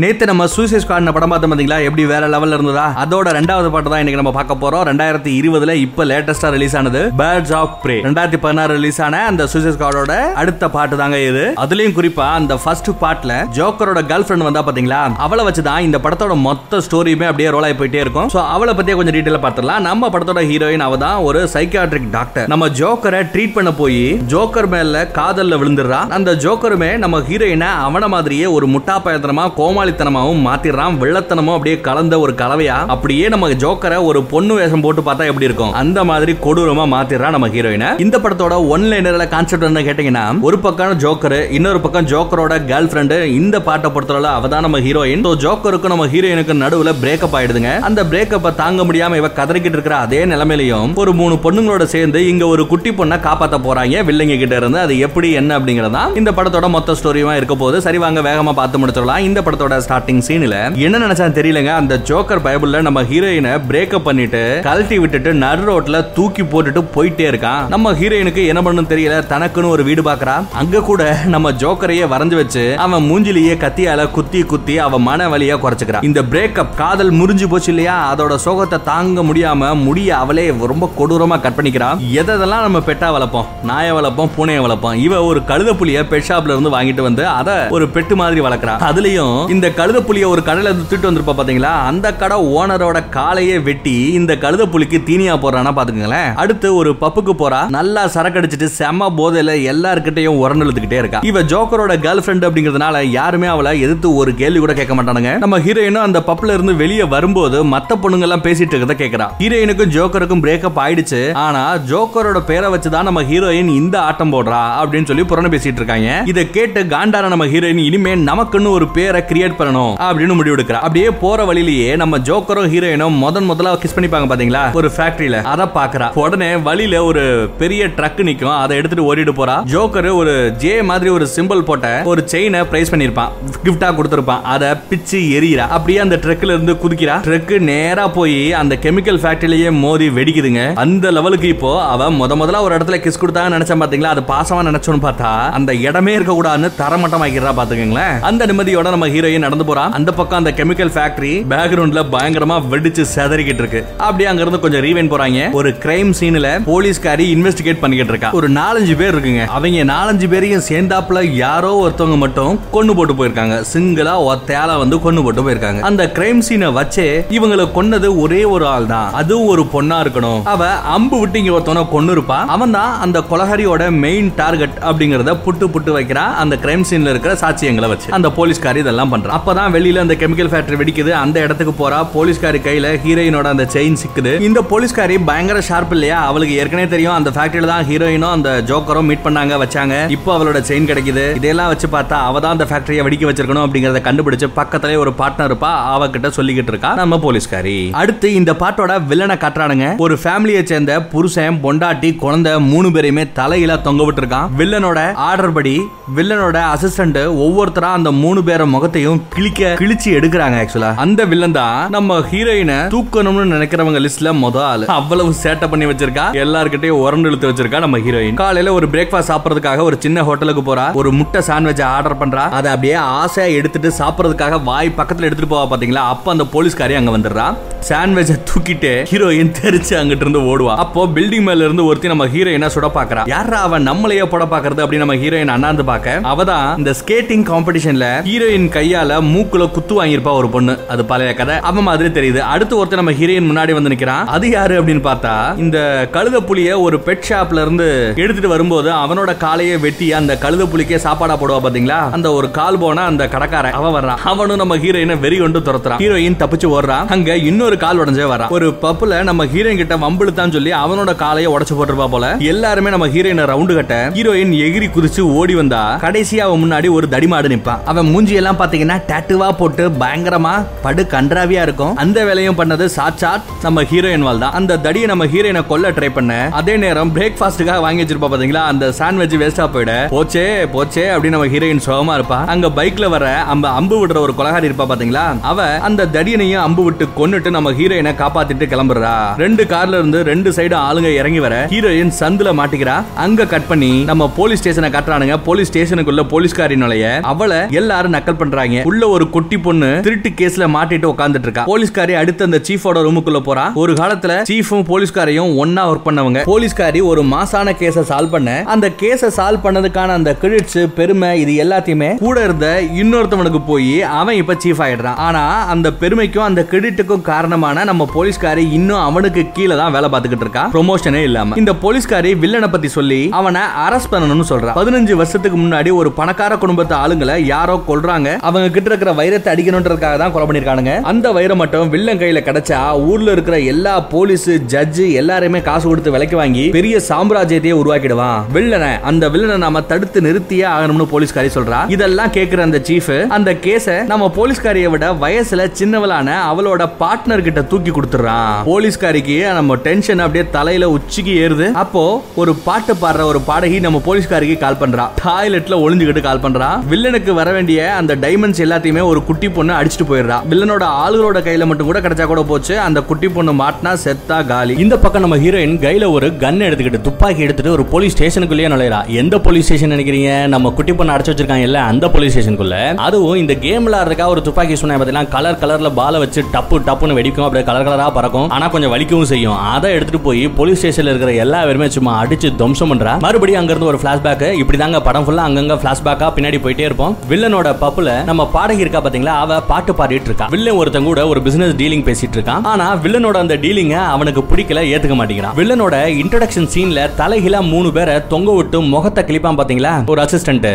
நேத்து நம்ம suicide squad படம் பார்த்தோம் பார்த்தீங்களா எப்படி வேற லெவல்ல இருந்ததா? அதோட ரெண்டாவது பாட்டு தான் இன்னைக்கு நம்ம பார்க்க போறோம். ரெண்டாயிரத்தி இருபதுல இப்ப லேட்டஸ்டா ரிலீஸ் ஆனது பேர்ட்ஸ் ஆஃப் பிரே ரெண்டாயிரத்தி பதினாறு ரிலீஸ் ஆன அந்த சூசைட் ஸ்குவாடோட அடுத்த பாட்டு தாங்க இது. அதுலயும் குறிப்பா அந்த ஃபர்ஸ்ட் பார்ட்ல ஜோக்கரோட கேர்ள் ஃபிரெண்ட் வந்தா பாத்தீங்களா? அவளை வச்சு தான் இந்த படத்தோட மொத்த ஸ்டோரியுமே அப்படியே ரோல் ஆகி போயிட்டே இருக்கும். சோ அவளை பத்தியே கொஞ்சம் டீட்டெயில் பார்த்துடலாம். நம்ம படத்தோட ஹீரோயின் அவ தான் ஒரு சைக்கியாட்ரிக் டாக்டர் நம்ம ஜோக்கரை ட்ரீட் பண்ண போய் ஜோக்கர் மேல காதல்ல விழுந்துடுறா. அந்த ஜோக்கருமே நம்ம ஹீரோயினை அவன மாதிரியே ஒரு முட்டா பயத்தனமா கோமாளித்தனமாவும் மாத்திடுறான். வெள்ளத்தனமும் அப்படியே கலந்த ஒரு கலவையா? அப்படியே நம்ம ஜோக்கரை ஒரு பொண்ணு வேஷம் போட்டு பார்த்தா எப்படி இருக்கும்? அந்த மாதிரி கொடூரமா மாத்திடுறான் நம்ம ஹீரோயினை. இந்த படத்தோட ஒன் லைனர்ல கான்செப்ட் என்ன கேட்டீங்கன்னா ஒரு பக்கம் ஜோக்கர் இன்னொரு பக்கம் ஜோக்கரோட கேர்ள் ஃபிரெண்ட் இந்த பாட்டை பொறுத்தவரை அவ தான் நம்ம ஹீரோயின். ஸோ ஜோக்கருக்கும் நம்ம ஹீரோயினுக்கு நடுவுல பிரேக்கப் ஆயிடுதுங்க. அந்த பிரேக்கப்பை தாங்க முடியாம இவ கதறிக்கிட்டு இருக்கிற அதே நிலைமையிலையும் ஒரு மூணு பொண்ணுங்களோட சேர்ந்து இங்க ஒரு குட்டி பொண்ணை காப்பாத்த போறாங்க வில்லங்க கிட்ட இருந்து. அது எப்படி என்ன அப்படிங்கறதா இந்த படத்தோட மொத்த ஸ்டோரியுமா இருக்க போது சரி வாங்க வேகமா பார்த்து முடிச்சிடலாம். இந்த படத்தோட ஸ்டார்டிங் சீன்ல என்ன நினைச்சான்னு தெரியலங்க. அந்த ஜோக்கர் பைபிள்ல நம்ம ஹீரோயினை பிரேக்கப் பண்ணிட்டு கழட்டி விட்டுட்டு நடு ரோட்ல தூக்கி போட்டுட்டு போயிட்டே இருக்கான். நம்ம ஹீரோயினுக்கு என்ன பண்ணணும் தெரியல. தனக்குன்னு ஒரு வீடு பாக்குறா. அங்க கூட நம்ம ஜோக்கரையே வரைஞ்சு வச்சு அவன் மூஞ்சிலேயே கத்தியால குத்தி குத்தி அவன் மன வழியா குறைச்சுக்கிறான். இந்த பிரேக்கப் காதல் முறிஞ்சு போச்சு இல்லையா? அதோட சோகத்தை தாங்க முடியாம முடிய அவளே ரொம்ப கொடூரமா கட் பண்ணிக்கிறான். எதெல்லாம் நம்ம பெட்டா வளர்ப்போம்? நாயை வளர்ப்போம் பூனையை வளர்ப்போம்? இவ ஒரு கழுத புலிய பெட் ஷாப்ல இருந்து வாங்கிட்டு வந்து அதை ஒரு பெட்டு மாதிரி வளர்க்கறா அதுலயும் இந்த கழுத புலியை ஒரு கடையில் இருந்து தூக்கிட்டு வந்திருப்பா பாத்தீங்களா? அந்த கடை ஓனரோட காலையே வெட்டி இந்த கழுத புலிக்கு தீனியா போறானா பாத்துக்கங்களேன். அடுத்து ஒரு பப்புக்கு போறா. நல்லா சரக்கடிச்சிட்டு செம்ம போதையில எல்லாருக்கிட்டையும் உரண்டெழுத்துக்கிட்டே இருக்கா. இவ ஜோக்கரோட கேர்ள் ஃபிரெண்ட் அப்படிங்கிறதுனால யாருமே அவளை எதிர்த்து ஒரு கேள்வி கூட கேட்க மாட்டானுங்க. நம்ம ஹீரோயினும் அந்த பப்புல இருந்து வெளியே வரும்போது மத்த பொண்ணுங்க எல்லாம் பேசிட்டு இருக்கத கேக்குறா. ஹீரோயினுக்கும் ஜோக்கருக்கும் பிரேக்கப் ஆயிடுச்சு. ஆனா ஜோக்கரோட பேரை வச்சுதான் நம்ம ஹீரோயின் இந்த ஆட்டம் போடுறா அப்படின்னு சொல்லி புறண பேசிட்டு இருக்காங்க. இதை கேட்டு காண்டார நம்ம ஹீரோயின் இனிமே நமக்குன்னு ஒரு பேரை கிரியேட் பண்ணணும் அப்படின்னு முடிவெடுக்கிறா அப்படியே போற வழியிலேயே நம்ம ஜோக்கரும் ஹீரோயினும் முதன் முதல்ல கிஸ் பண்ணிப்பாங்க பாத்தீங்களா? ஒரு ஃபேக்டரியில அதை பாக்குறா. உடனே வழியில ஒரு பெரிய ட்ரக் நிக்கும். அதை எடுத்துட்டு ஓடிட்டு போறா. ஜோக்கர் ஒரு ஜே மாதிரி ஒரு சிம்பிள் போட்ட ஒரு செயினை பிரைஸ் பண்ணிருப்பான். கிஃப்டா கொடுத்திருப்பான். அதை பிச்சு எரியறா அப்படியே அந்த ட்ரக்ல இருந்து குதிக்கிறா. ட்ரக் நேரா போய் அந்த கெமிக்கல் ஃபேக்டரியிலேயே மோதி வெடிக்குதுங்க. அந்த லெவலுக்கு இப்போ அவ முத முதல்ல ஒரு இடத்துல கிஸ் கொடுத்தாங்க நினைச்சேன் பாத்தீங்களா? அது பாசமா நினைச்சோன்னு பார்த்தா அந்த இடமே இருக்க கூடாதுன்னு தரமட்டமாக்கிறா பாத்துக்கங்களேன். அந்த நிம்மதியோட நம்ம ஹீரோயின் நடந்து போறான் அந்த பக்கம் அந்த கெமிக்கல் ஃபேக்டரி பேக்ரவுண்ட்ல பயங்கரமா வெடிச்சு செதறிக்கிட்டு இருக்கு. அப்படியே அங்க இருந்து கொஞ்சம் ரீவைன் போறாங்க. ஒரு கிரைம் சீன்ல போலீஸ்காரி இன்வெஸ்டிகேட் பண்ணிக்கிட்டு இருக்கா. ஒரு நாலஞ்சு பேர் இருக்குங்க. அவங்க நாலஞ்சு பேரையும் சேர்ந்தாப்புல யாரோ ஒருத்தவங்க மட்டும் கொண்டு போட்டு போயிருக்காங்க. சிங்கிளா ஒத்தையால வந்து கொண்டு போட்டு போயிருக்காங்க. அந்த கிரைம் சீனை வச்சே இவங்களை கொன்னது ஒரே ஒரு ஆள் தான். அதுவும் ஒரு பொண்ணா இருக்கணும். அவ அம்பு விட்டு இங்க ஒருத்தவன கொண்டு இருப்பா. அவன் தான் அந்த கொலகாரியோட மெயின் டார்கெட் அப்படிங்கறத புட்டு புட்டு வைக்கிறான் அந்த கிரைம் சீன்ல இருக்கிற சாட்சியங்களை வச்சு. அந்த போலீஸ்காரி இதெல்லாம் பண்றான் அப்பதான் வெளியில அந்த கெமிக்கல் ஃபேக்டரி வெடிக்குது. அந்த இடத்துக்கு போறா. போலீஸ்காரி கையில ஹீரோயினோட அந்த செயின் சிக்குது. இந்த போலீஸ்காரி பயங்கர ஷார்ப் இல்லையா? அவளுக்கு ஏற்கனவே தெரியும். அந்த ஃபேக்டரியில தான் ஹீரோயினும் அந்த ஜோக்கரும் மீட் பண்ணாங்க வச்சாங்க. இப்போ அவளோட செயின் கிடைக்குது. இதெல்லாம் வச்சு பார்த்தா அவ தான் அந்த ஃபேக்டரியை வெடிக்க வச்சிருக்கணும் அப்படிங்கறத கண்டுபிடிச்சு பக்கத்துல ஒரு பார்ட்னர் இருப்பா அவகிட்ட சொல்லிக்கிட்டு இருக்கா நம்ம போலீஸ்காரி. அடுத்து இந்த பாட்டோட வில்லனை காட்டுறானுங்க. ஒரு ஃபேமிலியை சேர்ந்த புருஷன் பொண்டாட்டி குழந்தை மூணு பேரையுமே தலையில தொங்க விட்டுருக்கான். வில்லனோட ஆர்டர் படி வில்லனோட அசிஸ்டன்ட் ஒவ்வொருத்தரா அந்த மூணு பேர முகத்தையும் கிழிக்க கிழிச்சு எடுக்கிறாங்க ஆக்சுவலா அந்த வில்லன் தான் நம்ம ஹீரோயினை தூக்கணும்னு நினைக்கிறவங்க லிஸ்ட்ல முத ஆளு. அவ்வளவு சேட்டை பண்ணி வச்சிருக்கா. எல்லார்கிட்டயும் உரண்டு இழுத்து வச்சிருக்கா நம்ம ஹீரோயின் காலையில ஒரு பிரேக்ஃபாஸ்ட் சாப்பிடறதுக்காக ஒரு சின்ன ஹோட்டலுக்கு போறா. ஒரு முட்டை சாண்ட்விச் ஆர்டர் பண்றா. அதை அப்படியே ஆசையா எடுத்துட்டு சாப்பிடறதுக்காக வாய் பக்கத்துல எடுத்துட்டு போவா பாத்தீங்களா? அப்ப அந்த போலீஸ்காரி அங்க வந்துடுறா. சாண்ட்விச்சை தூக்கிட்டு ஹீரோயின் தெரிச்சு அங்கிட்டு இருந்து ஓடுவா. அப்போ பில்டிங் மேல இருந்து ஒருத்தி நம்ம ஹீரோயினா சுட பாக்குறா. யாரா அவன் நம்மளையே போட பாக்குறது அப்படி நம்ம ஹீரோயின் அண்ணாந்து பாக்க. அவதான் இந்த ஸ்கேட்டிங் காம்படிஷன்ல ஹீரோயின் கையால மூக்குல குத்து வாங்கியிருப்பா ஒரு பொண்ணு. அது பழைய கதை. அவன் மாதிரி தெரியுது. அடுத்து ஒருத்தர் நம்ம ஹீரோயின் முன்னாடி வந்து நிக்கிறான். அது யாரு அப்படின்னு பார்த்தா இந்த கழுத புலிய ஒரு பெட் ஷாப்ல இருந்து எடுத்துட்டு வரும்போது அவனோட காலையை வெட்டி அந்த கழுத புலிக்கே சாப்பாடா போடுவா பாத்தீங்களா? அந்த ஒரு கால் போனா அந்த கடைக்காரன் அவன் வர்றான். அவனும் நம்ம ஹீரோயினை வெறி கொண்டு துரத்துறான். ஹீரோயின் தப்பிச்சு ஓடுறான். அங்க இன்னொரு கால் உடஞ்சே வரான் ஒரு பப்புல நம்ம ஹீரோயின் கிட்ட வம்பிழுத்தான் சொல்லி அவனோட காலையை உடச்சு போட்டுருப்பா போல. எல்லாருமே நம்ம ஹீரோயினை ரவுண்டு கட்ட ஹீரோயின் எகிரி குதிச்சு ஓடி வந்தா கடைசியா அவன் முன்னாடி ஒரு தடிமாடு நிப்பான். அவன் மூஞ்சி எல்லாம் பாத்தீங்கன்னா டேட்டுவா போட்டு பயங்கரமா படு கன்றாவியா இருக்கும். அந்த வேலையும் பண்ணது சாட்சாத் நம்ம ஹீரோயின் வால் தான். அந்த தடியை நம்ம ஹீரோயினை கொல்ல ட்ரை பண்ண அதே நேரம் பிரேக்ஃபாஸ்ட்டுக்காக வாங்கி வச்சிருப்பா பாத்தீங்களா? அந்த சாண்ட்விச் வேஸ்டா போயிட போச்சே போச்சே அப்படின்னு நம்ம ஹீரோயின் சோகமா இருப்பா. அங்க பைக்ல வர அந்த அம்பு விடுற ஒரு கொலகாரி இருப்பா பாத்தீங்களா? அவ அந்த தடியனையும் அம்பு விட்டு கொன்னுட்டு நம்ம ஹீரோயினை காப்பாத்திட்டு கிளம்புறா. ரெண்டு கார்ல இருந்து ரெண்டு சைடு ஆளுங்க இறங்கி வர ஹீரோயின் சந்துல மாட்டிக்கிறா. அங்க கட் பண்ணி நம்ம போலீஸ் ஸ்டேஷனை கட்டுறானுங்க. போலீஸ் ஸ்டேஷனுக்குள்ள போலீஸ்காரி நுழைய அவளை எல்லாரும் நக்கல் பண்றாங்க. உள்ள ஒரு குட்டி பொண்ணு திருட்டு கேஸ்ல மாட்டிட்டு உட்கார்ந்துட்டு இருக்கா போலீஸ்காரி அடுத்து அந்த சீஃபோட ரூமுக்குள்ள போறா. ஒரு காலத்துல சீஃபும் போலீஸ்காரையும் ஒன்னா ஒர்க் பண்ணவங்க. போலீஸ்காரி ஒரு மாசான கேஸ சால்வ் பண்ண. அந்த கேஸ சால்வ் பண்ணதுக்கான அந்த கிரெடிட்ஸ் பெருமை இது எல்லாத்தையுமே கூட இருந்த இன்னொருத்தவனுக்கு போய் அவன் இப்ப சீஃப் ஆயிடுறான். ஆனா அந்த பெருமைக்கும் அந்த கிரெடிட்டுக்கும் காரணமான நம்ம போலீஸ்காரி இன்னும் அவனுக்கு கீழே தான் வேலை பார்த்துக்கிட்டு இருக்கா. ப்ரொமோஷனே இல்லாம. இந்த போலீஸ்காரி வில்லனை பத்தி சொல்லி அவனை அரெஸ்ட் பண்ணணும்னு சொல்றான் பதினஞ்சு வருஷத்துக்கு முன்னாடி ஒரு பணக்கார குடும்பத்து ஆளுங்களை யாரோ கொல்றாங்க. அவங்க கிட்ட இருக்கிற வைரத்தை அடிக்கணுன்றதுக்காக தான் கொலை பண்ணிருக்கானுங்க அந்த வைரம் மட்டும் வில்லன் கையில கிடைச்சா ஊர்ல இருக்கிற எல்லா போலீஸ் ஜட்ஜ் எல்லாருமே காசு கொடுத்து விலைக்கு வாங்கி பெரிய சாம்ராஜ்யத்தையே உருவாக்கிடுவான். வில்லனை அந்த வில்லனை நாம தடுத்து நிறுத்தியே ஆகணும்னு போலீஸ்காரி சொல்றா. இதெல்லாம் கேட்கிற அந்த சீஃப் அந்த கேஸ நம்ம போலீஸ்காரிய விட வயசுல சின்னவளான அவளோட பார்ட்னர் கிட்ட தூக்கி கொடுத்துறான் போலீஸ்காரிக்கு நம்ம டென்ஷன் அப்படியே தலையில உச்சிக்கு ஏறுது. அப்போ ஒரு பாட்டு பாடுற ஒரு பாடகி நம்ம போலீஸ்காரிக்கு கால் பண்றா. டாய்லெட்ல ஒளிஞ்சுக்கிட்டு கால் பண்றா. வில்லனுக்கு வர வேண்டிய அந்த டைமண்ட்ஸ் எல்லாத்தையுமே ஒரு குட்டி பொண்ணு அடிச்சிட்டு போயிடுறா. வில்லனோட ஆளுகளோட கையில மட்டும் கூட கிடைச்சா கூட போச்சு. அந்த குட்டி பொண்ணு மாட்டினா செத்தா காலி. இந்த பக்கம் நம்ம ஹீரோயின் கையில ஒரு கன் எடுத்துக்கிட்டு துப்பாக்கி எடுத்துட்டு ஒரு போலீஸ் ஸ்டேஷனுக்குள்ளேயே நுழையிறா. எந்த போலீஸ் ஸ்டேஷன் நினைக்கிறீங்க? நம்ம குட்டி பொண்ணு அடைச்சு வச்சிருக்காங்க இல்ல அந்த போலீஸ் ஸ்டேஷனுக்குள்ள அதுவும் இந்த கேம் விளையாடுறதுக்கா ஒரு துப்பாக்கி சொன்னா பார்த்தீங்கன்னா கலர் கலர்ல பால வச்சு டப்பு டப்புன்னு வெடிக்கும். அப்படியே கலர் கலரா பறக்கும். ஆனா கொஞ்சம் வலிக்கவும் செய்யும். அதை எடுத்துட்டு போய் போலீஸ் ஸ்டேஷன்ல இருக்கிற எல்லா பேருமே சும்மா அடிச்சு துவம்சம் பண்றா. மறுபடியும் அங்க இருந்து ஒரு பிளாஷ்பேக் இப்படி தாங்க படம் ஃபுல்லா அங்கங்க பிளாஷ்பேக்கா பின்னாடி போயிட்டே இருப்போம். வில்லனோட பப்புல நம்ம பாடகி இருக்கா பாத்தீங்களா? அவ பாட்டு பாடிட்டு இருக்கா வில்லன் ஒருத்தன் கூட ஒரு பிசினஸ் டீலிங் பேசிட்டு இருக்கான் ஆனா வில்லனோட அந்த டீலிங்க அவனுக்கு பிடிக்கல ஏத்துக்க மாட்டேங்கிறான். வில்லனோட இன்ட்ரடக்ஷன் சீன்ல தலைகிலா மூணு பேரை தொங்க விட்டு முகத்தை கிளிப்பான் பாத்தீங்களா? ஒரு அசிஸ்டன்ட்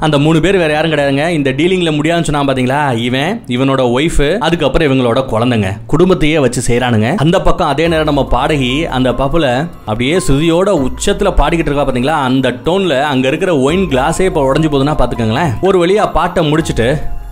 அந்த மூணு பேர் வேற யாரும் கிடையாதுங்க. இந்த டீலிங்ல முடியாதுன்னு சொன்னா பாத்தீங்களா? இவன் இவனோட ஒய்ஃப் அதுக்கப்புறம் இவங்களோட குழந்தைங்க. குடும்பத்தையே வச்சு செய்யறானுங்க அந்த பக்கம் அதே நேரம் நம்ம பாடகி அந்த பப்புல அப்படியே சுதியோட உச்சத்துல பாடிக்கிட்டு இருக்கா பாத்தீங்களா? அந்த டோன்ல அங்க இருக்கிற ஒயின் கிளாஸே இப்ப உடஞ்சு போகுதுன்னா பாத்துக்கோங்களேன். ஒரு வழியா பாட்டை முடிச்சுட்டு